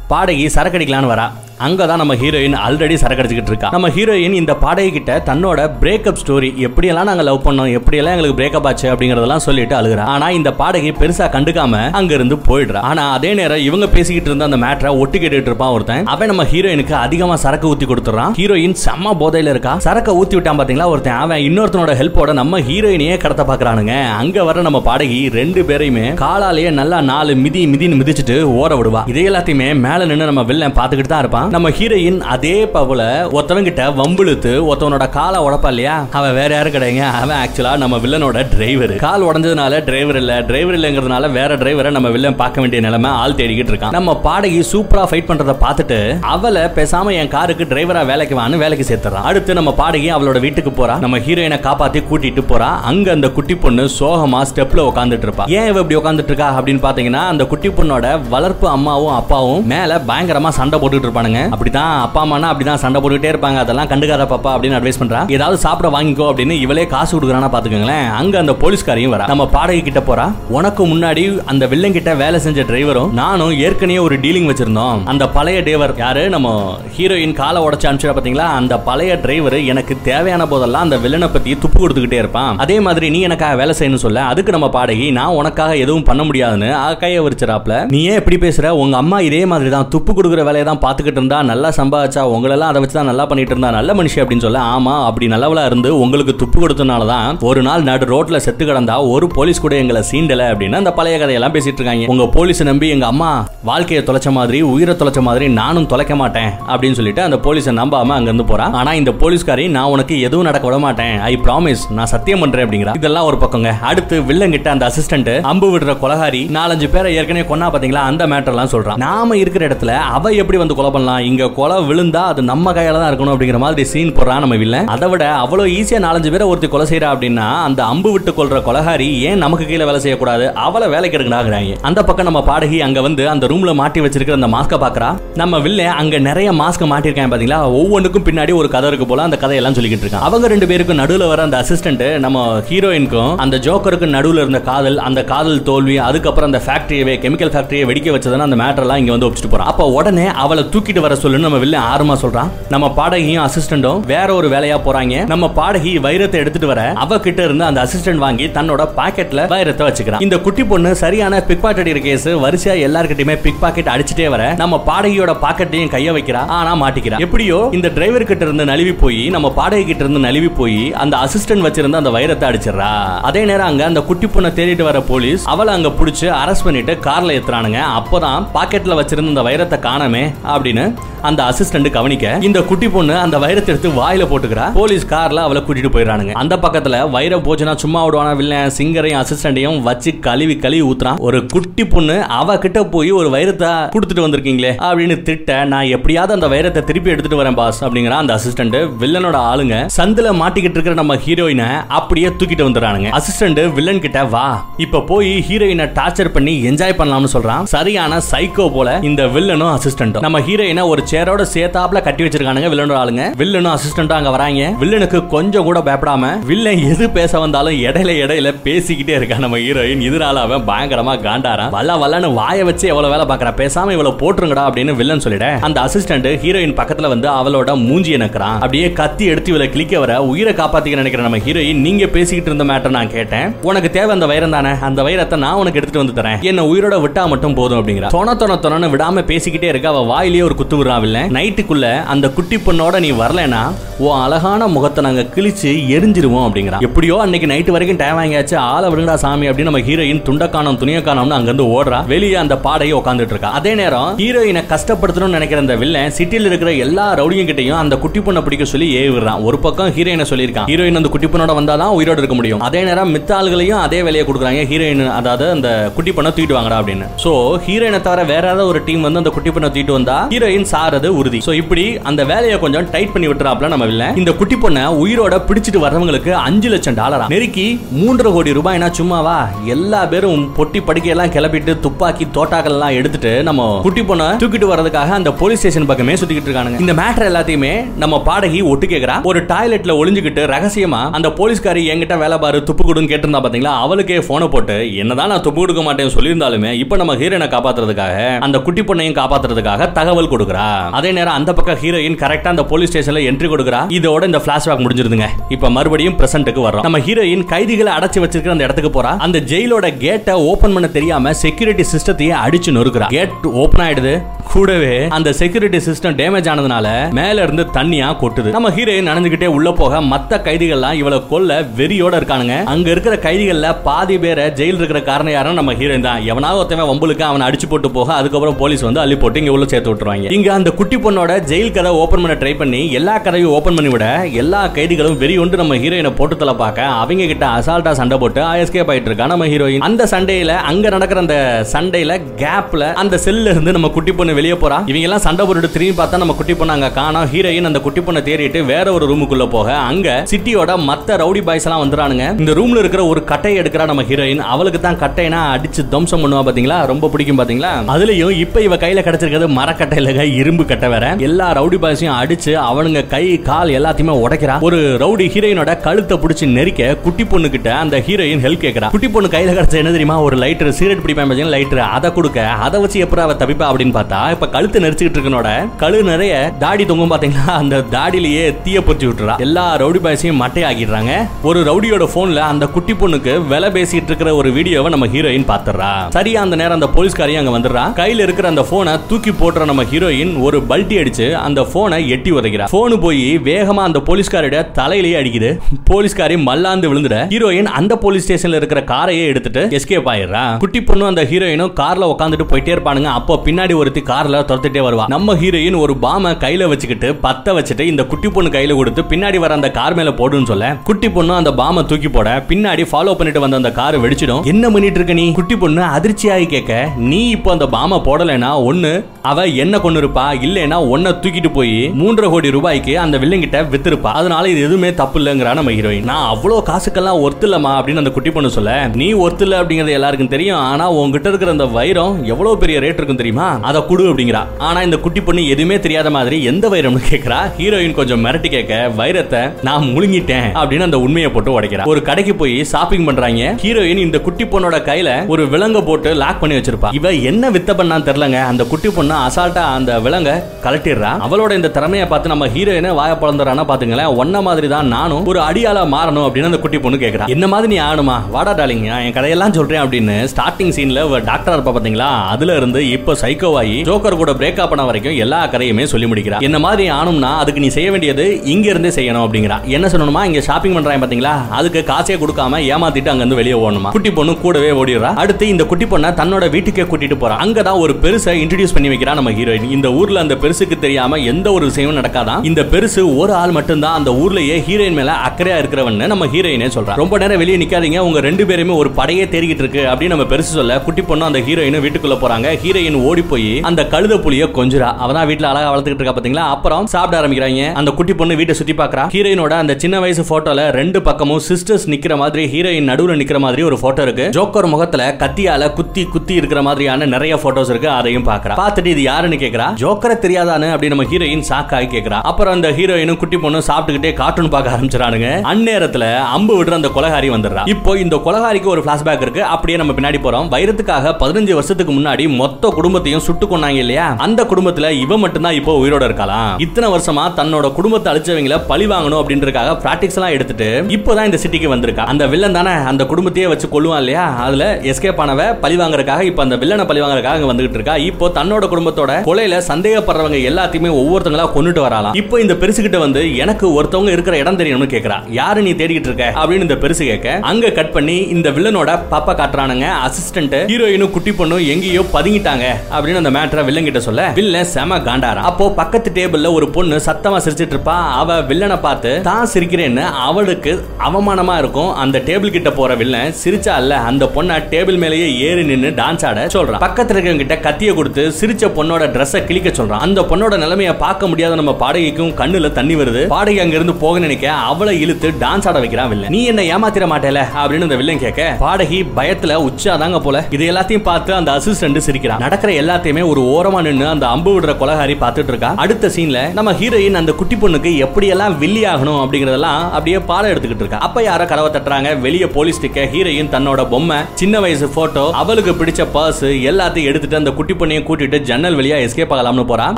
பாடகி சரக்கடிக்கலான்னு வரா. அங்கே தான் நம்ம ஹீரோயின் ஆல்ரெடி சரக்கடிச்சுக்கிட்டு இருக்கா. நம்ம ஹீரோயின் இந்த பாடகி கிட்ட தன்னோட பிரேக்கப் ஸ்டோரி எப்படியெல்லாம் நாங்கள் லவ் பண்ணோம் எப்படியெல்லாம் எங்களுக்கு பிரேக்கப் ஆச்சு அப்படிங்கறதெல்லாம் சொல்லிட்டு அழுகிறா. ஆனா இந்த பாடகி பெருசா கண்டுக்காம அங்க இருந்து போயிடுறா. ஆனா அதே நேரம் இவங்க பேசிக்கிட்டு இருந்த அந்த மேட்டரை ஒட்டு கேட்டுட்டு இருப்பான் ஒருத்தன். அவன் நம்ம ஹீரோயினுக்கு அதிகமா சரக்கு ஊத்தி கொடுத்துறான் ஹீரோயின் செம்ம போதையில இருக்கா. சரக்கை ஊத்தி விட்டான் பாத்தீங்களா ஒருத்தன் அவன் இன்னொருத்தனோட ஹெல்ப்போட நம்ம ஹீரோயினையே கடத்த பாக்குறானுங்க. அங்க வர நம்ம பாடகி ரெண்டு பேரையுமே காலாலேயே நல்லா நாலு மிதி மிதின்னு மிதிச்சுட்டு ஓட விடுவா. இதே எல்லாத்தையுமே மேல நின்று நம்ம வில்லன் பாத்துக்கிட்டு தான் இருப்பான். நம்ம ஹீரோயின் அதே பவுல ஒருத்தவங்கிட்ட வம்பிழுத்து ஒருத்தவனோட காலை உடப்பா இல்லையா? அவன் வேற யாரும் கிடையாங்க? அவன் ஆக்சுவலா நம்ம வில்லனோட டிரைவர் கால் உடஞ்சதுனால டிரைவர் இல்ல. டிரைவர் இல்லங்கிறதுனால வேற டிரைவரை நம்ம வில்லன் பார்க்க வேண்டிய நிலைமை ஆள் தேடிக்கிட்டு இருக்கான். நம்ம பாடகி சூப்பரா ஃபைட் பண்றத பார்த்துட்டு அவளை பேசாம என் காருக்கு டிரைவரா வேலைக்கு வான்னு வேலைக்கு சேர்த்துறான். அடுத்து நம்ம பாடகி அவளோட வீட்டுக்கு போறா. நம்ம ஹீரோயினை காப்பாத்தி கூட்டிட்டு போறா. அங்க அந்த குட்டி பொண்ணு சோகமா ஸ்டெப்ல உட்காந்துட்டு இருப்பா. ஏன் இவ இப்படி உட்காந்துட்டு இருக்கா அப்படின்னு பாத்தீங்கன்னா அந்த குட்டி பொண்ணோட வளர்ப்பு அம்மாவும் அப்பாவும் மேல பயங்கரமா சண்டை போட்டுட்டு இருப்பானுங்க. அப்படிதான் அப்பா அம்மானா அப்படிதான் சண்டை போட்டுக்கிட்டே இருப்பாங்க. அதெல்லாம் கண்டுக்காத பாப்பா அப்படின்னு அட்வைஸ் பண்றா. ஏதாவது சாப்பிட வாங்கிக்கோ அப்படின்னு இவளே காசு கொடுக்குறானா பாத்துக்கோங்களேன். அங்க அந்த போலீஸ்காரையும் வரா. நம்ம பாடகி கிட்ட போறா. உனக்கு முன்னாடி அந்த வில்லன் கிட்ட வேலை செஞ்ச டிரைவரும் நானும் ஏற்கனவே ஒரு டீலிங் வச்சிருந்தோம். அந்த பழைய டிரைவர் யாரு? நம்ம ஹீரோயின் காலை உடச்சு அனுப்பிச்சா பாத்தீங்களா? அந்த பழைய டிரைவர் எனக்கு தேவையான போதெல்லாம் அந்த வில்லனை பத்தி துப்பு கொடுத்துக்கிட்டே இருப்பான். அதே மாதிரி நீ எனக்காக வேலை செய்யணும் சொல்ல. அதுக்கு நம்ம பாடகி நான் உனக்காக எதுவும் பண்ண முடியாதுன்னு கையை வரிச்சிடாப்ல நீ ஏன் எப்படி பேசுற? உங்க அம்மா இதே மாதிரி தான் துப்பு கொடுக்குற வேலையை தான் பாத்துக்கிட்டு இருந்தா நல்லா சம்பாதிச்சா உங்களெல்லாம் அதை வச்சு தான் நல்லா பண்ணிட்டு இருந்தா நல்ல மனுஷன் அப்படின்னு சொல்ல ஆமா அப்படி நல்லவளா இருந்து உங்களுக்கு துப்பு கொடுத்தனால தான் ஒரு நாள் நடு ரோட்ல செத்து கிடந்தா ஒரு போலீஸ் கூட எங்களை சீண்டல அப்படின்னு அந்த பழைய கதையெல்லாம் பேசிட்டு இருக்காங்க. உங்க போலீஸ் நம்பி எங்க அம்மா வாழ்க்கையை தொலைச்ச மாதிரி உயிரை தொலைச்ச மாதிரி நானும் தொலைக்க மாட்டேன் அப்படின்னு சொல்லிட்டு அந்த போலீஸை நம்பாம அங்க இருந்து போறா. ஆனா இந்த போலீஸ்காரி நான் உனக்கு எதுவும் நடக்க விட மாட்டேன். ஐ ப்ராமிஸ் நான் சத்தியம் பண்றேன் அப்படிங்கிற. இதெல்லாம் ஒரு பக்கங்க. அடுத்து வில்லங்கிட்ட அந்த அசிஸ்டன்ட் அம்பு விடுற கொலகாரி நாலஞ்சு பேரை ஏற்கனவே கொன்னா பாத்தீங்களா? அந்த மேட்டர்லாம் சொல்றான் நாம இருக்கிற இடத்துல அவ எப்படி வந்து கொலை பண்ணலாம்? இங்க கொலை விழுந்தா அது நம்ம கையில் தான் இருக்கணும் அப்படிங்கிற மாதிரி சீன் போடுறான் நம்ம வில்லன் அதை விட அவ்வளவு ஈஸியா நாலஞ்சு பேரை ஒருத்தி கொலை செய்யறா அப்படின்னா அந்த அம்பு விட்டு கொள்ற கொலகாரி ஏன் நமக்கு கீழே வேலை செய்யக்கூடாது? அவளை வேலைக்கு எடுக்கடாங்கிறாங்க அந்த பக்கம் நம்ம பாடகி அங்க வந்து அந்த ரூம்ல மாட்டி வச்சிருக்கிற அந்த மாஸ்க்கை பார்க்குறா நம்ம வில்ல அங்க நிறைய மாஸ்க் மாட்டியிருக்கேன் பாத்தீங்களா? ஒவ்வொன்றுக்கும் பின்னாடி ஒரு கதை இருக்கு போல அந்த கதையெல்லாம் சொல்லிக்கிட்டு இருக்கான். அவங்க ரெண்டு பேருக்கும் நடுவுல வர அந்த அசிஸ்டன்ட் நம்ம ஹீரோயினுக்கும் அந்த ஜோக்கருக்கும் நடுவுல இருந்த காதல் அந்த காதல் தோல்வி அதுக்கப்புறம் அந்த ஃபேக்டரியவே கெமிக்கல் ஃபேக்டரியை வெடிக்க வச்சதுன்னா அந்த மேட்டர்லாம் இங்கே இங்க வந்து வச்சுட்டு போறான். அப்ப உடனே அவளை தூக்கிட்டு வர சொல்லுன்னு நம்ம வில்ல ஆர்வமா சொல்றான். நம்ம பாடகியும் அசிஸ்டண்டும் வேற ஒரு வேலையா போறாங்க. நம்ம பாடகி வைரத்தை எடுத்துட்டு வர அவ கிட்ட இருந்து அந்த அசிஸ்டன்ட் வாங்கி தன்னோட பாக்கெட்ல வைரத்தை வச்சுக்கிறான். இந்த குட்டி பொண்ணு சரியான பிக் பாக்கெட் கேஸ் வரிசையா எல்லார்கிட்டயுமே பிக் பாக்கெட் அடிச்சுட்டே வர நம்ம பாடகியோட பாக்கெட்டையும் கைய வைக்கிறா ஆனா மாட்டிக்கிறா. எப்படியோ இந்த டிரைவர் கிட்ட இருந்து நழுவி போய் நம்ம பாடகி கிட்ட இருந்து நழுவி போய் அந்த அசிஸ்டன்ட் வச்சிருந்த அந்த வைரத்தை அடிச்சிடறா. அதே நேரம் அங்க அந்த குட்டி பொண்ணை தேடிட்டு வர போலீஸ் அவளை அங்க புடிச்சு அரெஸ்ட் பண்ணிட்டு கார்ல ஏத்துறானுங்க. அப்பதான் பாக்கெட்ல வச்சிருந்த அந்த வைரத்தை காணமே அப்படின்னு அந்த அசிஸ்டன்ட் கவனிக்க இந்த குட்டி பொண்ணு அந்த வைரத்தை எடுத்து வாயில போட்டுக்கிறா. போலீஸ் கார்ல அவளை கூட்டிட்டு போயிடறானுங்க. அந்த பக்கத்துல வைர போச்சுனா சும்மா விடுவானா வில்லன் சிங்கரையும் அசிஸ்டன்டையும் வச்சு கழுவி கழுவி ஊத்துறான். ஒரு குட்டி பொண்ணு அவ கிட்ட போய் ஒரு வைரத்தை கொடுத்துட்டு வந்திருக்கீங்களே அப்படின்னு திட்ட நான் எப்படியாவது அந்த வைரத்தை திருப்பி எடுத்துட்டு வரேன் பாஸ் அப்படிங்கிற அந்த அசிஸ்டன்ட் வில்லனோட ஆளுங்க சந்தில மாட்டிக்கிட்டு இருக்கிற நம்ம ஹீரோயினை அப்படியே தூக்கிட்டு வந்துடுறானுங்க. அசிஸ்டன்ட் வில்லன் கிட்ட வா இப்ப போய் ஹீரோயினை டார்ச்சர் பண்ணி என்ஜாய் பண்ணலாம்னு சொல்றான். சரியான சைக்கோ போல இந்த வில்லனும் அசிஸ்டன்ட்டும் நம்ம ஹீரோயின் ஒரு சேரோட சேத்தாப்ல கட்டி வச்சிருக்கானுங்க வில்லனோட ஆளுங்க. வில்லனும் அசிஸ்டன்ட்டும் அங்க வராங்க. வில்லனுக்கு கொஞ்சம் கூட பயப்படாம வில்லன் எது பேச வந்தாலும் இடையில இடையில பேசிக்கிட்டே இருக்கா நம்ம ஹீரோயின் இதனால அவன் பயங்கரமா காண்டாரான் வல்ல வல்லன்னு வாய வச்சு எவ்வளவு வேலை பாக்குறா பேசாம இவ்வளவு போட்டுருங்கடா அப்படின்னு வில்லன் சொல்லிட அந்த அசிஸ்டன்ட் ஹீரோயின் பக்கத்துல வந்து அவளோட மூஞ்சி எனக்குறான் அப்படியே கத்தி எடுத்து இவளை கிளிக்க வர உயிரை காப்பாத்திக்க நினைக்கிற நம்ம ஹீரோயின் நீங்க பேசிக்கிட்டு இருந்த மேட்டர் நான் கேட்டேன். உனக்கு தேவை அந்த வைரம் தானே? அந்த வைரத்தை நான் உனக்கு எடுத்துட்டு வந்து தரேன். என்ன உயிரோட விட்டா மட்டும் போதும் அப்படிங்கிற. தொண தொண தொணன்னு விடாம பேசிக்கிட்டே இருக்க. அவ வாயிலேயே ஒரு குத்து விடுறான் நைட்டுக்குள்ள அந்த குட்டி பொண்ணோட நீ வரலனா உன் அழகான முகத்தை நாங்க கிழிச்சு எரிஞ்சிருவோம் அப்படிங்கிறான் எப்படியோ அன்னைக்கு நைட்டு வரைக்கும் டைம் வாங்கியாச்சு. ஆள விடுங்கடா சாமி அப்படின்னு நம்ம ஹீரோயின் துண்டக்கானம் துணியக்கானம்னு அங்கிருந்து ஓடுறா. வெளியே அந்த பாடையை உட்காந்துட்டு இருக்கா. அதே நேரம் ஹீரோயினை கஷ்டப்படுத்தணும்னு நினைக்கிற அந்த வில்லன் சிட்டியில் இருக்கிற எல்லா ரவுடியும் கிட்டையும் அந்த குட்டி பொண்ணை பிடிக்க சொல்லி ஏவிடுறான். ஒரு பக்கம் ஹீரோயினை சொல்லியிருக்கான். ஹீரோயின் அந்த குட்டி பொண்ணோட வந்தாதான் உயிரோடு இருக்க முடியும். அதே நேரம் மித்த ஆளுகளையும் அதே வேலையை கொடுக்குறாங்க. ஹீரோயின் அதாவது அந்த குட்டி பொண்ணை தூக்கிட்டு வாங்கடா அப்படின்னு. சோ ஹீரோயினை தவிர வேற ஏதாவது ஒரு டீம் வந்து அந்த குட்டி பொண்ணை தூக்கிட்டு வந்தா ஹீரோயின் சாறது உறுதி. சோ இப்படி அந்த வேலையை கொஞ்சம் டைட் பண்ணி விட்டுறாப்ல நம்ம வில்ல. இந்த குட்டி பொண்ணை உயிரோட பிடிச்சிட்டு வர்றவங்களுக்கு அஞ்சு லட்சம் டாலரா? நெருக்கி மூன்றரை கோடி ரூபாய்னா சும்மாவா? எல்லா பேரும் பொட்டி படுக்கையெல்லாம் கிளப்பிட்டு துப்பாக்கி தோட்டாக்கள் எல்லாம் எடுத்துட்டு நம்ம குட்டி பொண்ணை தூக்கிட்டு வர்றதுக்காக அந்த போலீஸ் ஸ்டேஷன் பக்கமே சுத்திக்கிட்டு இருக்கானுங்க. இந்த மேட்டர் எல்லாத்தையுமே நம்ம பாடகி ஒட்டு கேக்குறா. ஒரு டாய்லெட்ல ஒளிஞ்சுக்கிட்டு ரகசியமா அந்த போலீஸ்காரி என்கிட்ட வேலை பாரு துப்பு கொடுன்னு கேட்டிருந்தா பாத்தீங்களா? அவளுக்கே போனை போட்டு என்னதான் நான் துப்பு கொடுக்க மாட்டேன்னு சொல்லியிருந்தாலுமே இப்ப நம்ம ஹீரோனை காப்பாத்துறதுக்காக அந்த குட்டி பொண்ணையும் காப்பாத்துறதுக்காக தகவல் கொடுக்கும் கொடுக்குறா? அதே நேரம் அந்த பக்கம் ஹீரோயின் கரெக்டா அந்த போலீஸ் ஸ்டேஷன்ல என்ட்ரி கொடுக்குறா. இதோட இந்த பிளாஷ்பேக் முடிஞ்சிருதுங்க. இப்ப மறுபடியும் பிரசன்ட்டுக்கு வரோம் நம்ம ஹீரோயின் கைதிகளை அடைச்சு வச்சிருக்கிற அந்த இடத்துக்கு போறா. அந்த ஜெயிலோட கேட்டை ஓபன் பண்ண தெரியாம செக்யூரிட்டி சிஸ்டத்தையே அடிச்சு நொறுக்குறா. கேட் ஓபன் ஆயிடுது. கூடவே அந்த செக்யூரிட்டி சிஸ்டம் டேமேஜ் ஆனதுனால மேல இருந்து தண்ணியா கொட்டுது. நம்ம ஹீரோயின் நடந்துகிட்டே உள்ள போக மத்த கைதிகள்லாம் இவளை கொல்ல வெறியோட இருக்கானுங்க. அங்க இருக்கிற கைதிகள்ல பாதி பேரை ஜெயில் இருக்கிற காரணம் யாரும் நம்ம ஹீரோயின் தான். எவனாவது ஒருத்தவன் வம்புலுக்கு அவனை அடிச்சு போட்டு போக அதுக்கப்புறம் போலீஸ் வந்து அள்ளி போட்டு இங்க உள்ள சேர்த்து விட்டுருவாங்க. இங்க அந்த குட்டி பொண்ணோட ஜெயில் கதை ஓபன் பண்ண ட்ரை பண்ணி எல்லா கதையும் ஓபன் பண்ணி விட எல்லா கைதிகளும் வெறி ஒன்று நம்ம ஹீரோயினை போட்டு தலை பார்க்க அவங்க கிட்ட அசால்ட்டா சண்டை போட்டு எஸ்கேப் ஆயிட்டு இருக்கா நம்ம ஹீரோயின் அந்த சண்டையில அங்க நடக்கிற அந்த சண்டையில கேப்ல அந்த செல்ல இருந்து நம்ம குட்டி பொண்ணு வெளியே போறா. இவங்க எல்லாம் சண்டை போட்டுட்டு திரும்பி பார்த்தா நம்ம குட்டி பொண்ணு அங்க காணோம். ஹீரோயின் அந்த குட்டி பொண்ணை தேடிட்டு வேற ஒரு ரூமுக்குள்ள போக அங்க சிட்டியோட மத்த ரவுடி பாய்ஸ் எல்லாம் வந்துறானுங்க இந்த ரூம்ல இருக்கிற ஒரு கட்டையை எடுக்கிறா நம்ம ஹீரோயின் அவளுக்கு தான் கட்டைனா அடிச்சு தம்சம் பண்ணுவா பாத்தீங்களா? ரொம்ப பிடிக்கும் பாத்தீங்களா? அதுலயும் இப்ப இவ கையில கிடைச்சிருக்கிறது மரக்கட்டை இல்ல இரும்பு கட்ட வேற. எல்லா ரவுடி பாய்ஸையும் அடிச்சு அவனுங்க கை கால் எல்லாத்தையுமே உடைக்கிறா. ஒரு ரவுடி ஹீரோயினோட கழுத்தை பிடிச்சி நெரிக்க குட்டி பொண்ணு கிட்ட அந்த ஹீரோயின் ஹெல்ப் கேக்குறா. குட்டி பொண்ணு கையில கிடைச்ச என்ன தெரியுமா? ஒரு லைட்டர் சிகரெட் பிடிப்பேன் லைட்டர் அதை கொடுக்க அதை வச்சு எப்படி அவ தப்பிப்பா அப்படின்னு பார்த்தா இப்ப கழுத்து நெரிச்சுக்கிட்டு இருக்கனோட கழு நிறைய தாடி தொங்கும் பாத்தீங்களா? அந்த தாடியிலேயே தீய பொறிச்சு விட்டுறா. எல்லா ரவுடி பாய்ஸையும் மட்டை ஆக்கிடுறாங்க ஒரு ரவுடியோட போன்ல அந்த குட்டி பொண்ணுக்கு விலை பேசிட்டு இருக்கிற ஒரு வீடியோவை நம்ம ஹீரோயின் பாத்துறா சரியா அந்த நேரம் அந்த போலீஸ்காரியும் அங்க வந்துடுறா. கையில இருக்கிற அந்த போனை தூக்கி போட்டுற நம்ம ஹீரோயின். ஒரு பல்ட்டி அடிச்சு அந்த போனை எட்டி உதைக்கிறா போனு போய் வேகமா அந்த போலீஸ்காரோட தலையிலேயே அடிக்குது. போலீஸ்காரி மல்லாந்து விழுந்துட. ஹீரோயின் அந்த போலீஸ் ஸ்டேஷன்ல இருக்கிற காரையே எடுத்துட்டு எஸ்கேப் ஆயிடுறா. குட்டி பொண்ணு அந்த ஹீரோயினும் கார்ல உட்காந்துட்டு போயிட்டே இருப்பானுங்க. அப்போ பின்னாடி ஒருத்தி கார்ல துரத்துட்டே வருவா. நம்ம ஹீரோயின் ஒரு பாம கையில வச்சுக்கிட்டு பத்த வச்சுட்டு இந்த குட்டி பொண்ணு கையில கொடுத்து பின்னாடி வர அந்த கார் மேல போடுன்னு சொல்ல குட்டி பொண்ணு அந்த பாம தூக்கி போட பின்னாடி ஃபாலோ பண்ணிட்டு வந்த அந்த கார் வெடிச்சிடும். என்ன பண்ணிட்டு இருக்க நீ? குட்டி பொண்ணு அதிர்ச்சியாகி கேட்க நீ இப்போ அந்த பாம போடலைன்னா ஒண்ணு அவ என்ன கொண்டு இருப்பா இல்லைன்னா ஒன்ன தூக்கிட்டு போய் மூன்றரை கோடி ரூபாய்க்கு அந்த வில்லங்கிட்ட வித்திருப்பா. அதனால இது எதுவுமே தப்பு இல்லைங்கிறா நம்ம ஹீரோயின் நான் அவ்வளோ காசுக்கெல்லாம் ஒர்த்து இல்லம்மா அப்படின்னு அந்த குட்டி பொண்ணு சொல்ல நீ ஒர்த்து இல்ல அப்படிங்கிறது எல்லாருக்கும் தெரியும். ஆனா உங்ககிட்ட இருக்கிற அந்த வைரம் எவ்வளவு பெரிய ரேட் இருக்கும் தெரியுமா? அதை குடு அப்படிங்கிறா. ஆனா இந்த குட்டி பொண்ணு எதுவுமே தெரியாத மாதிரி எந்த வைரம்னு கேக்குறா. ஹீரோயின் கொஞ்சம் மிரட்டி கேட்க வைரத்தை நான் முழுங்கிட்டேன் அப்படின்னு அந்த உண்மையை போட்டு உடைக்கிறா. ஒரு கடைக்கு போய் ஷாப்பிங் பண்றாங்க. ஹீரோயின் இந்த குட்டி பொண்ணோட கையில ஒரு விலங்க போட்டு லாக் பண்ணி வச்சிருப்பா. இவ என்ன வித்த பண்ணான்னு தெரியலங்க. அந்த குட்டி பொண்ணு அசால்ட்டா அந்த அந்த விலங்க கலட்டிடுறா அவளோட இந்த திறமையை பார்த்து நம்ம ஹீரோயினை வாய பழந்துறானா பாத்துங்களேன் ஒன்ன மாதிரி தான் நானும் ஒரு அடியாளா மாறணும் அப்படின்னு அந்த குட்டி பொண்ணு கேட்கறான் என்ன மாதிரி நீ ஆகணுமா? வாடா டாலிங்க என் கதையெல்லாம் சொல்றேன் அப்படின்னு ஸ்டார்டிங் சீன்ல டாக்டர் இருப்பா பாத்தீங்களா அதுல இருந்து இப்ப சைக்கோவாயி ஜோக்கர் கூட பிரேக்அப் பண்ண வரைக்கும் எல்லா கதையுமே சொல்லி முடிக்கிறா. என்ன மாதிரி ஆனும்னா அதுக்கு நீ செய்ய வேண்டியது இங்க இருந்தே செய்யணும் அப்படிங்கிறா. என்ன சொல்லணுமா? இங்க ஷாப்பிங் பண்றாங்க பாத்தீங்களா அதுக்கு காசே கொடுக்காம ஏமாத்திட்டு அங்க இருந்து வெளியே ஓடணுமா? குட்டி பொண்ணு கூடவே ஓடிடுறா. அடுத்து இந்த குட்டி பொண்ணை தன்னோட வீட்டுக்கே கூட்டிட்டு போறா. அங்கதான் ஒரு பெருசை இன்ட்ரடியூஸ் பண்ணி வைக்கிறா நம்ம ஹீரோயின் இந்த ஊர்ல அந்த பெருசுக்கு தெரியாம எந்த ஒரு விஷயமும் நடக்காதான். இந்த பெருசு ஒரு ஆள் மட்டும்தான் அந்த ஊர்லயே ஹீரோயின் மேல அக்கறையா இருக்கிறவன் நம்ம ஹீரோயினே சொல்றான் ரொம்ப நேரம் வெளியே நிக்காதீங்க. உங்க ரெண்டு பேருமே ஒரு படையே தேடிக்கிட்டு இருக்கு அப்படின்னு நம்ம பெருசு சொல்ல குட்டி பொண்ணு அந்த ஹீரோயின் வீட்டுக்குள்ள போறாங்க. ஹீரோயின் ஓடி போய் அந்த கழுத புலிய கொஞ்சரா அவதான் வீட்டுல அழகா வளர்த்துக்கிட்டு இருக்கா பாத்தீங்களா? அப்புறம் சாப்பிட ஆரம்பிக்கிறாங்க. அந்த குட்டி பொண்ணு வீட்டை சுத்தி பாக்குறா. ஹீரோயினோட அந்த சின்ன வயசு போட்டோல ரெண்டு பக்கமும் சிஸ்டர்ஸ் நிக்கிற மாதிரி ஹீரோயின் நடுவுல நிக்கிற மாதிரி ஒரு போட்டோ இருக்கு. ஜோக்கர் முகத்துல கத்தியால குத்தி குத்தி இருக்கிற மாதிரியான நிறைய போட்டோஸ் இருக்கு. அதையும் பாக்குறா. பார்த்துட்டு இது யாருன்னு கேக்குறா? ஜோக்கரை தெரியாதானு அப்படி நம்ம ஹீரோயின் சாக்காய் கேக்குறா. அப்புறம் அந்த ஹீரோயினும் குட்டி பொண்ணும் சாப்பிட்டுக்கிட்டே கார்ட்டூன் பார்க்க ஆரம்பிச்சிடானுங்க அந்நேரத்துல அம்பு விடுற அந்த கொலகாரி வந்துடுறா. இப்போ இந்த கொலகாரிக்கு ஒரு பிளாஷ்பேக் இருக்கு. அப்படியே நம்ம பின்னாடி போறோம். வைரத்துக்காக பதினஞ்சு வருஷத்துக்கு முன்னாடி மொத்த குடும்பத்தையும் சுட்டு கொண்டாங்க இல்லையா? அந்த குடும்பத்துல இவ மட்டும்தான் இப்போ உயிரோட இருக்கலாம் இத்தனை வருஷமா தன்னோட குடும்பத்தை அழிச்சவங்கள பழி வாங்கணும் அப்படின்றதுக்காக பிராக்டிக்ஸ் எல்லாம் எடுத்துட்டு இப்போதான் இந்த சிட்டிக்கு வந்திருக்கா. அந்த வில்லன் தானே அந்த குடும்பத்தையே வச்சு கொள்ளுவான் இல்லையா? அதுல எஸ்கேப் ஆனவ பழி வாங்குறதுக்காக இப்ப அந்த வில்லனை பழி வாங்குறதுக்காக வந்துகிட்டு இருக்கா. இப்போ தன்னோட குடும்பத்தோட கொலையில சந்தேகப்படுறவங்க எல்லாத்தையுமே ஒவ்வொருத்தங்களா கொண்டுட்டு வரலாம் இப்போ இந்த பெருசுகிட்ட வந்து எனக்கு ஒருத்தவங்க இருக்கிற இடம் தெரியணும்னு கேக்குறா. யாரு நீ தேடிட்டு இருக்க? அப்படின்னு இந்த பெருசு கேட்க அங்க கட் பண்ணி இந்த வில்லனோட பாப்பா காட்டுறானுங்க. அசிஸ்டன்ட் ஹீரோயினும் குட்டி பொண்ணும் எங்கேயோ பதுங்கிட்டாங்க. அப்படின்னு அந்த மேட்டரை வில்லன் கிட்ட சொல்ல வில்லன் செம காண்டாரா. அப்போ பக்கத்து டேபிள்ல ஒரு பொண்ணு சத்தமா சிரிச்சிட்டு இருப்பா. அவ வில்லனை பார்த்து தான் சிரிக்கிறேன்னு அவளுக்கு அவமானமா இருக்கும். அந்த டேபிள் கிட்ட போற வில்லன் சிரிச்சா இல்ல. அந்த பொண்ணை டேபிள் மேலேயே ஏறி நின்னு டான்ஸ் ஆட சொல்றான். பக்கத்துல இருக்கவங்க கிட்ட கத்திய கொடுத்து சிரிச்ச பொண்ணோட ட்ரெஸ்ஸை கிழிக்க சொல்றான். அந்த பொண்ணோட நிலைமைய பார்க்க முடியாத நம்ம பாடகைக்கும் கண்ணுல தண்ணி வருது. பாடகை அங்க இருந்து போக நினைக்க அவளை இழுத்து டான்ஸ் ஆட வைக்கிறான் வில்லன். நீ என்ன ஏமாத்திர மாட்டேல? அப்படின்னு அந்த வில்லன் கேட்க பாடகி பயத்துல உச்சாதாங்க போல. இது எல்லாத்தையும் பார்த்து அந்த அசிஸ்டன்ட் சிரிக்கிறான். நடக்கிற எல்லாத்தையுமே ஒரு ஓரமா நின்று அந்த அம்பு விடுற கொலகாரி பார்த்துட்டு இருக்கா. அடுத்த சீன்ல நம்ம ஹீரோயின் அந்த குட்டி பொண்ணுக்கு எப்படி எல்லாம் வில்லி ஆகணும் அப்படிங்கறதெல்லாம் அப்படியே பாடம் எடுத்துக்கிட்டு இருக்கா. அப்ப யாரோ கதவை தட்டுறாங்க. வெளியே போலீஸ் டிக்க ஹீரோயின் தன்னோட பொம்மை சின்ன வயசு போட்டோ அவளுக்கு பிடிச்ச பர்ஸ் எல்லாத்தையும் எடுத்துட்டு அந்த குட்டி பொண்ணையும் கூட்டிட்டு ஜன்னல் வழியா எஸ்கேப் பார்க்கலாம்னு போறான்.